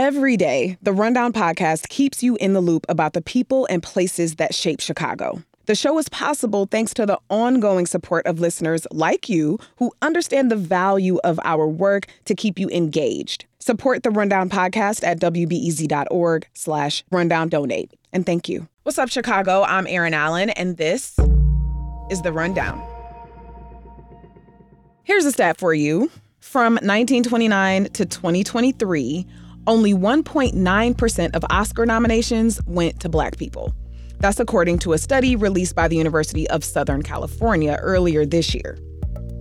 Every day, the Rundown podcast keeps you in the loop about the people and places that shape Chicago. The show is possible thanks to the ongoing support of listeners like you who understand the value of our work to keep you engaged. Support the Rundown podcast at wbez.org slash rundown donate. And thank you. What's up, Chicago? I'm Erin Allen, and this is The Rundown. Here's a stat for you. From 1929 to 2023, only 1.9% of Oscar nominations went to Black people. That's according to a study released by the University of Southern California earlier this year.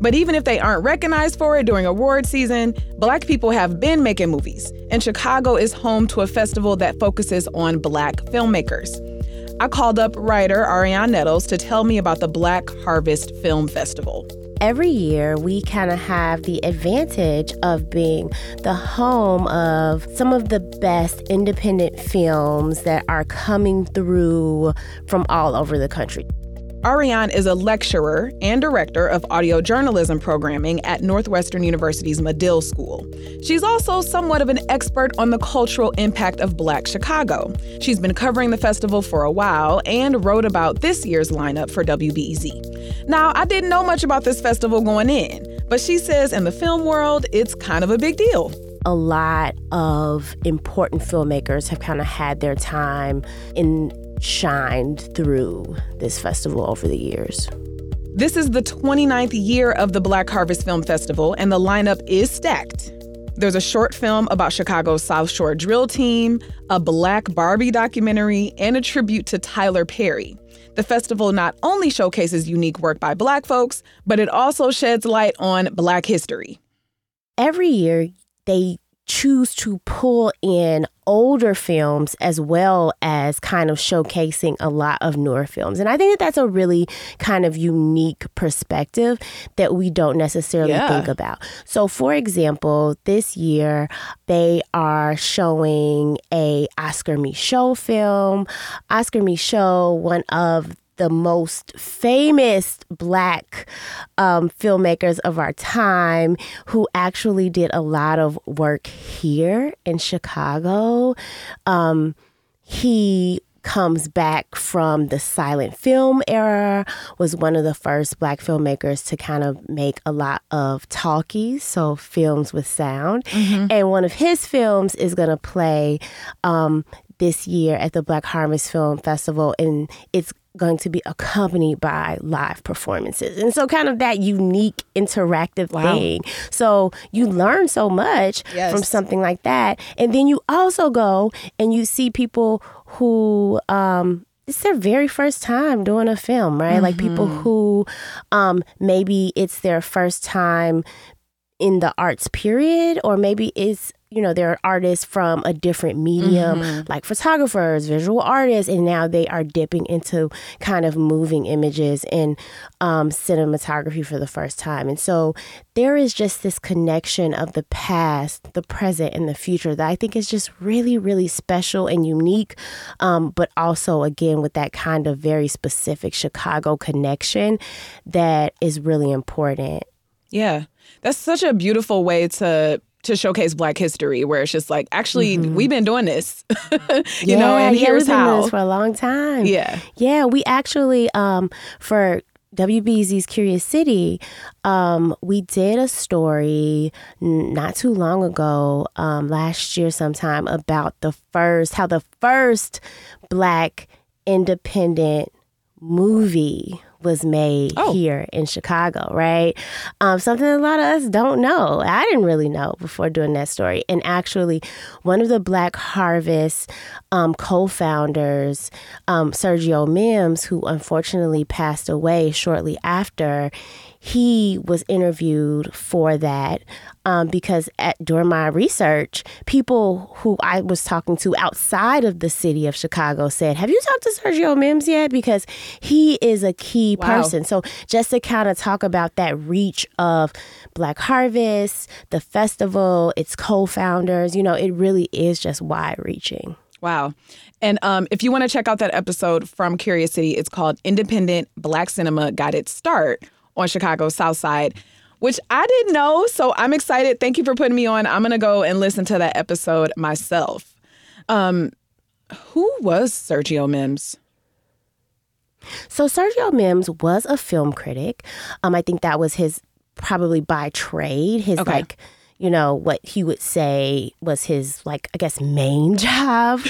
But even if they aren't recognized for it during award season, Black people have been making movies, and Chicago is home to a festival that focuses on Black filmmakers. I called up writer Arionne Nettles to tell me about the Black Harvest Film Festival every year we kind of have the advantage of being the home of some of the best independent films that are coming through from all over the country. Arionne is a lecturer and director of audio journalism programming at Northwestern University's Medill School. She's also somewhat of an expert on the cultural impact of Black Chicago. She's been covering the festival for a while and wrote about this year's lineup for WBEZ. Now, I didn't know much about this festival going in, but she says in the film world, it's kind of a big deal a lot of important filmmakers have kind of had their time in shined through this festival over the years. This is the 29th year of the Black Harvest Film Festival, and the lineup is stacked. There's a short film about Chicago's South Shore drill team, a Black Barbie documentary, and a tribute to Tyler Perry. The festival not only showcases unique work by Black folks, but it also sheds light on Black history. Every year, they choose to pull in older films as well as kind of showcasing a lot of newer films. And I think that that's a really kind of unique perspective that we don't necessarily yeah. think about. So for example, this year they are showing a Oscar Micheaux film. Oscar Micheaux, one of the most famous black um, filmmakers of our time who actually did a lot of work here in Chicago. Um, he comes back from the silent film era was one of the first black filmmakers to kind of make a lot of talkies so films with sound mm-hmm. and one of his films is going to play um, this year at the black harvest film festival and it's going to be accompanied by live performances. And so, kind of that unique interactive wow. thing. So, you learn so much yes. from something like that. And then you also go and you see people who, um, it's their very first time doing a film, right? Mm-hmm. Like people mm-hmm. who um, maybe it's their first time in the arts period, or maybe it's you know, there are artists from a different medium, mm-hmm. like photographers, visual artists, and now they are dipping into kind of moving images and um, cinematography for the first time. And so there is just this connection of the past, the present, and the future that I think is just really, really special and unique, um, but also, again, with that kind of very specific Chicago connection that is really important. Yeah. That's such a beautiful way to to showcase Black history, where it's just like, actually, mm-hmm. we've been doing this, you yeah, know, and yeah, here's how for a long time. Yeah, yeah, we actually um, for WBEZ's Curious City, um, we did a story not too long ago, um, last year sometime, about the first, how the first Black independent movie was made oh. here in Chicago, right? Um, something a lot of us don't know. I didn't really know before doing that story. And actually, one of the Black Harvest um, co founders, um, Sergio Mims, who unfortunately passed away shortly after, he was interviewed for that um, because at, during my research, people who I was talking to outside of the city of Chicago said, Have you talked to Sergio Mims yet? Because he is a key wow. person. So, just to kind of talk about that reach of Black Harvest, the festival, its co founders, you know, it really is just wide reaching. Wow. And um, if you want to check out that episode from Curious City, it's called Independent Black Cinema Got Its Start on Chicago's South Side. Which I didn't know. So I'm excited. Thank you for putting me on. I'm going to go and listen to that episode myself. Um, who was Sergio Mims? So Sergio Mims was a film critic. Um, I think that was his probably by trade, his Okay. like you know what he would say was his like I guess main job,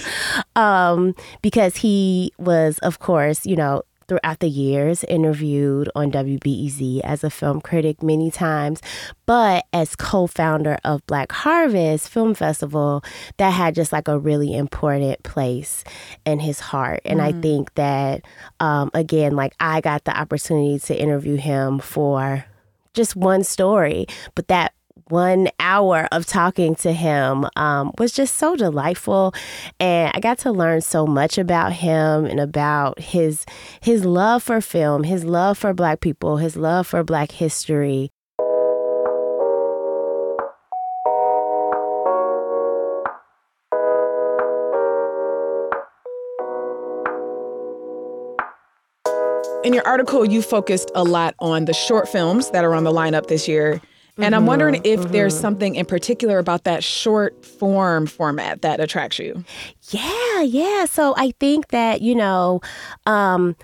um, because he was of course you know throughout the years interviewed on WBEZ as a film critic many times, but as co-founder of Black Harvest Film Festival, that had just like a really important place in his heart, and I think that um, again, like I got the opportunity to interview him for just one story, but that one hour of talking to him um, was just so delightful and i got to learn so much about him and about his his love for film his love for black people his love for black history In your article, you focused a lot on the short films that are on the lineup this year. And I'm wondering if there's something in particular about that short form format that attracts you. Yeah, yeah. So I think that, you know, um,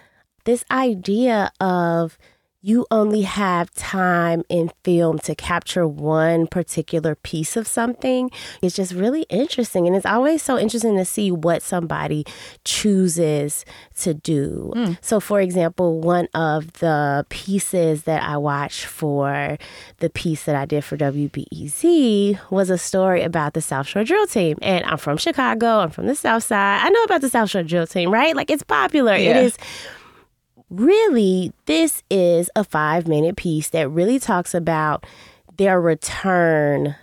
this idea of you only have time in film to capture one particular piece of something It's just really interesting. And it's always so interesting to see what somebody chooses to do. Hmm. So, for example, one of the pieces that I watched for the piece that I did for WBEZ was a story about the South Shore Drill Team. And I'm from Chicago, I'm from the South Side. I know about the South Shore Drill Team, right? Like it's popular. It Yeah. is really, this is a five minute piece that really talks about their return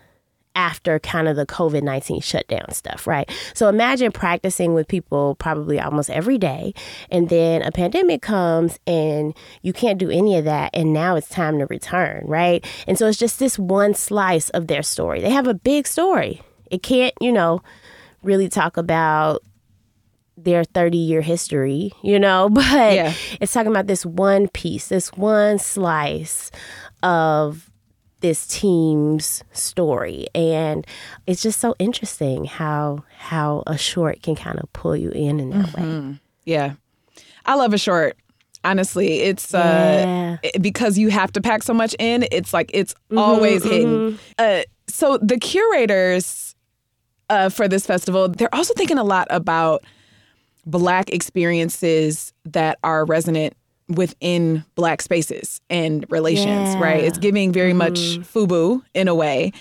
after kind of the COVID 19 shutdown stuff, right? So imagine practicing with people probably almost every day, and then a pandemic comes and you can't do any of that, and now it's time to return, right? And so it's just this one slice of their story. They have a big story. It can't, you know, really talk about their 30 year history, you know, but Yeah. it's talking about this one piece, this one slice of this team's story and it's just so interesting how how a short can kind of pull you in in that way. Yeah. I love a short. Honestly, it's uh Yeah. because you have to pack so much in, it's like it's Mm-hmm, always hidden. Uh so the curators uh for this festival, they're also thinking a lot about black experiences that are resonant within black spaces and relations, Yeah. Right? It's giving very much FUBU in a way.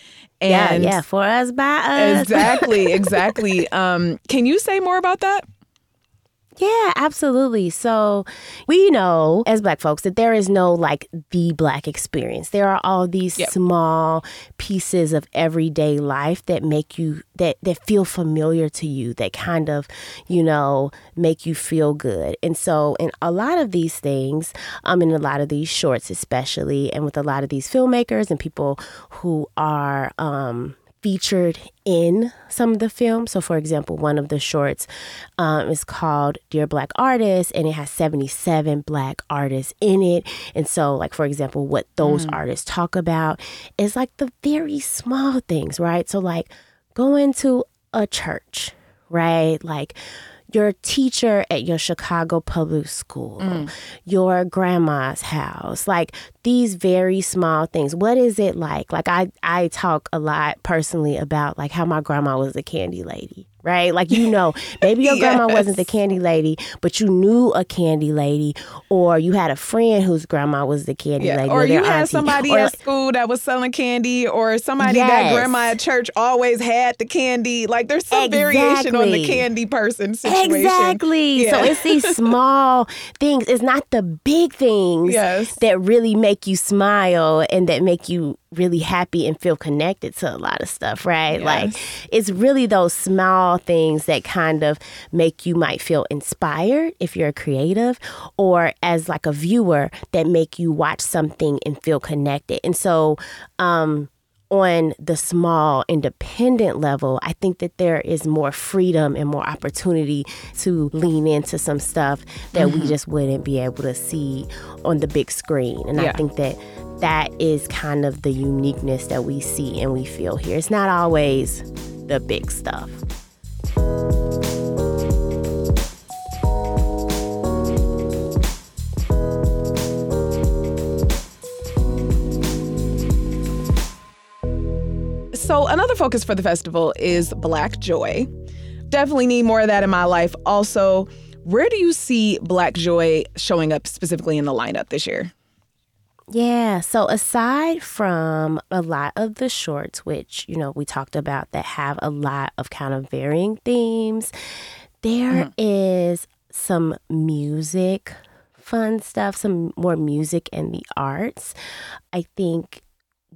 Yeah, And yeah, for us by us. Exactly, exactly. Um, can you say more about that? Yeah, absolutely. So we know as black folks that there is no like the black experience. There are all these Yep. small pieces of everyday life that make you that that feel familiar to you, that kind of, you know, make you feel good. And so in a lot of these things, um in a lot of these shorts especially and with a lot of these filmmakers and people who are um featured in some of the films. So, for example, one of the shorts um, is called Dear Black Artists, and it has 77 black artists in it. And so, like, for example, what those artists talk about is like the very small things, right? So, like, going to a church, right? Like, your teacher at your Chicago public school, mm. your grandma's house, like these very small things. What is it like? Like I I talk a lot personally about like how my grandma was a candy lady, right? Like you know, maybe your grandma wasn't the candy lady, but you knew a candy lady or you had a friend whose grandma was the candy lady Or their you had auntie. somebody Or, at school that was selling candy, or somebody that grandma at church always had the candy. Like there's some variation on the candy person situation. Exactly. So it's these small things. It's not the big things Yes. that really make you smile and that make you really happy and feel connected to a lot of stuff, right? Like it's really those small things that kind of make you might feel inspired if you're a creative or as like a viewer that make you watch something and feel connected. And so um on the small independent level, I think that there is more freedom and more opportunity to lean into some stuff that mm-hmm. we just wouldn't be able to see on the big screen. And yeah. I think that that is kind of the uniqueness that we see and we feel here. It's not always the big stuff. So, another focus for the festival is Black Joy. Definitely need more of that in my life. Also, where do you see Black Joy showing up specifically in the lineup this year? Yeah. So aside from a lot of the shorts, which, you know, we talked about that have a lot of kind of varying themes, there mm. is some music, fun stuff, some more music and the arts. I think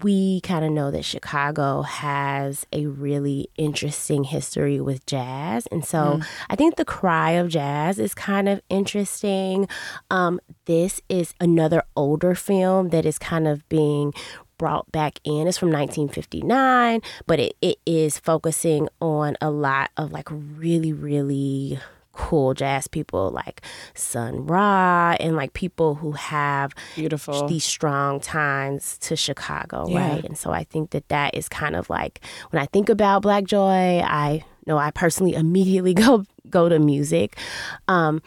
we kind of know that Chicago has a really interesting history with jazz. And so mm. I think the cry of jazz is kind of interesting. Um, this is another older film that is kind of being brought back in. It's from 1959, but it, it is focusing on a lot of like really, really cool jazz people like Sun Ra and like people who have beautiful these strong ties to Chicago, yeah. right? And so I think that that is kind of like when I think about Black Joy, I know I personally immediately go go to music. Um,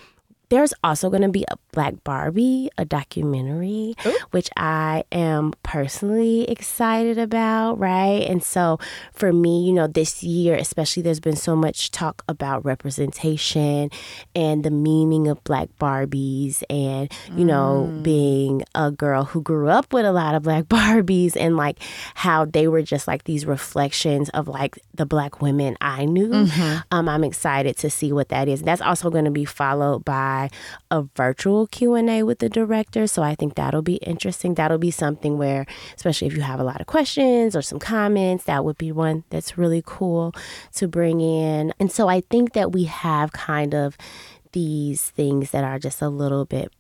there's also going to be a Black Barbie, a documentary, Ooh. which I am personally excited about, right? And so for me, you know, this year, especially, there's been so much talk about representation and the meaning of Black Barbies and, you mm. know, being a girl who grew up with a lot of Black Barbies and like how they were just like these reflections of like the Black women I knew. Mm-hmm. Um, I'm excited to see what that is. That's also going to be followed by a virtual Q&A with the director. So I think that'll be interesting. That'll be something where, especially if you have a lot of questions or some comments, that would be one that's really cool to bring in. And so I think that we have kind of these things that are just a little bit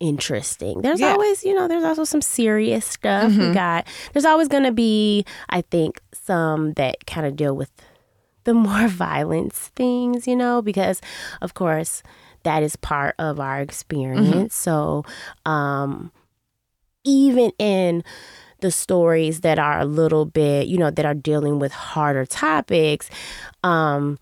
interesting. There's yeah. always, you know, there's also some serious stuff. Mm-hmm. We got there's always going to be I think some that kind of deal with the more violence things, you know, because of course that is part of our experience. Mm-hmm. So, um, even in the stories that are a little bit, you know, that are dealing with harder topics, um,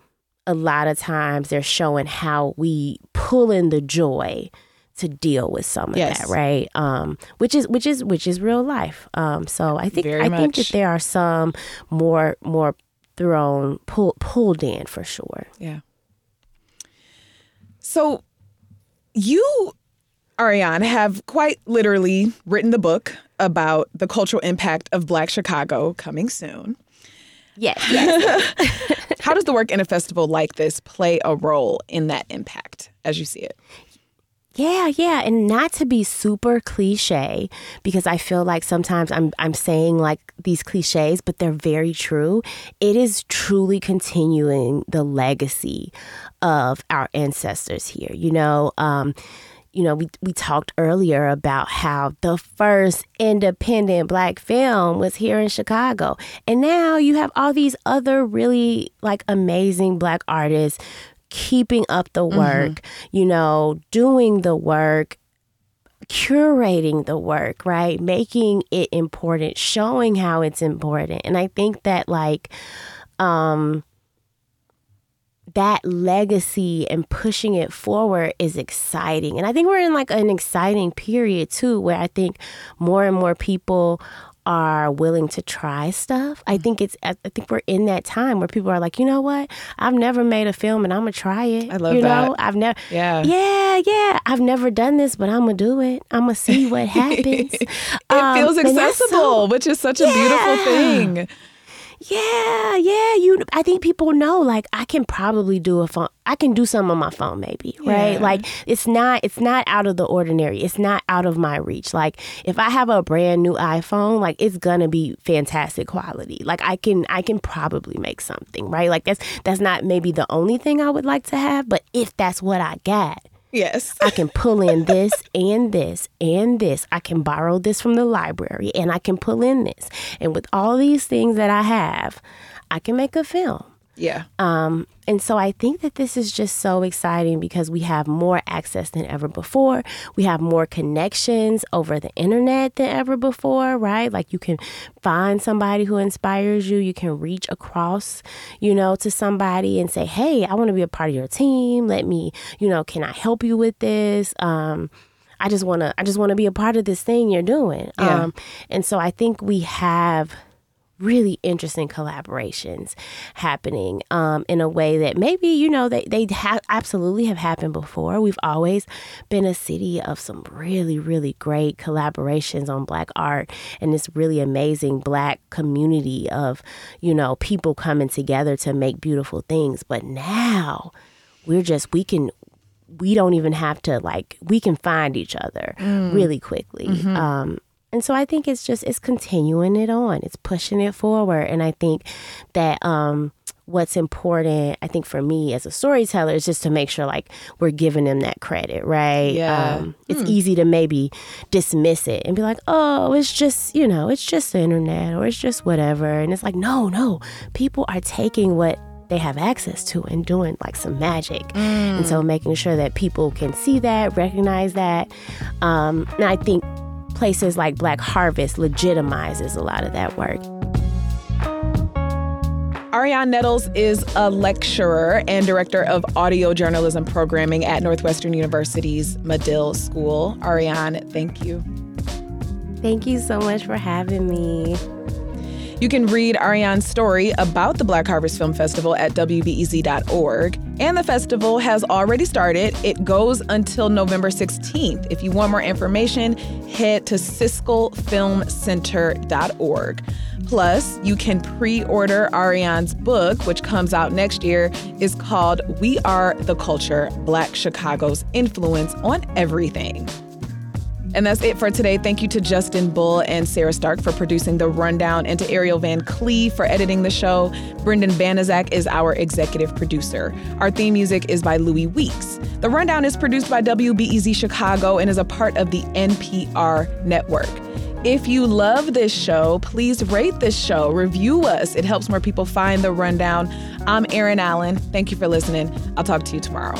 a lot of times they're showing how we pull in the joy to deal with some of yes. that, right? Um, which is which is which is real life. Um, so I think Very I much. think that there are some more more thrown pull, pulled in for sure. Yeah. So you, Arionne, have quite literally written the book about the cultural impact of Black Chicago coming soon. Yes, yes. How does the work in a festival like this play a role in that impact as you see it? Yeah, yeah, and not to be super cliche because I feel like sometimes I'm I'm saying like these clichés, but they're very true. It is truly continuing the legacy of our ancestors here. You know, um, you know, we we talked earlier about how the first independent black film was here in Chicago. And now you have all these other really like amazing black artists keeping up the mm-hmm. work, mm-hmm. you know, doing the work, curating the work, right? Making it important, showing how it's important. And I think that like um that legacy and pushing it forward is exciting. And I think we're in like an exciting period too where I think more and more people are willing to try stuff. I think it's I think we're in that time where people are like, you know what? I've never made a film and I'm gonna try it. I love you that. know, I've never Yeah. Yeah, yeah. I've never done this, but I'm gonna do it. I'm gonna see what happens. it um, feels accessible, so, which is such a beautiful thing yeah, yeah, you I think people know like I can probably do a phone I can do some on my phone maybe, right? Yeah. Like it's not it's not out of the ordinary. It's not out of my reach. Like if I have a brand new iPhone, like it's to be fantastic quality. Like I can I can probably make something, right? Like that's that's not maybe the only thing I would like to have, but if that's what I got, Yes. I can pull in this and this and this. I can borrow this from the library and I can pull in this. And with all these things that I have, I can make a film. Yeah. Um, and so I think that this is just so exciting because we have more access than ever before. We have more connections over the internet than ever before, right? Like you can find somebody who inspires you. You can reach across, you know, to somebody and say, hey, I want to be a part of your team. Let me, you know, can I help you with this? Um, I just want to I just want to be a part of this thing you're doing. Yeah. Um, and so I think we have really interesting collaborations happening um, in a way that maybe you know they they ha- absolutely have happened before. We've always been a city of some really really great collaborations on Black art and this really amazing Black community of you know people coming together to make beautiful things. But now we're just we can we don't even have to like we can find each other really quickly um and so i think it's just it's continuing it on. It's pushing it forward. And i think that um what's important i think for me as a storyteller is just to make sure like we're giving them that credit right? Yeah. um it's easy to maybe dismiss it and be like oh it's just you know it's just the internet or it's just whatever. And it's like no no. People are taking what they have access to and doing like some magic. And so making sure that people can see that, recognize that. Um, and I think places like Black Harvest legitimizes a lot of that work. Arionne Nettles is a lecturer and director of audio journalism programming at Northwestern University's Medill School. Arionne, thank you. Thank you so much for having me. You can read Arionne's story about the Black Harvest Film Festival at WBEZ.org. And the festival has already started. It goes until November 16th. If you want more information, head to siskelfilmcenter.org. Plus, you can pre-order Arionne's book, which comes out next year, is called We Are the Culture: Black Chicago's Influence on Everything. And that's it for today. Thank you to Justin Bull and Sarah Stark for producing The Rundown and to Ariel Van Clee for editing the show. Brendan Banaszak is our executive producer. Our theme music is by Louis Weeks. The Rundown is produced by WBEZ Chicago and is a part of the NPR network. If you love this show, please rate this show, review us. It helps more people find The Rundown. I'm Erin Allen. Thank you for listening. I'll talk to you tomorrow.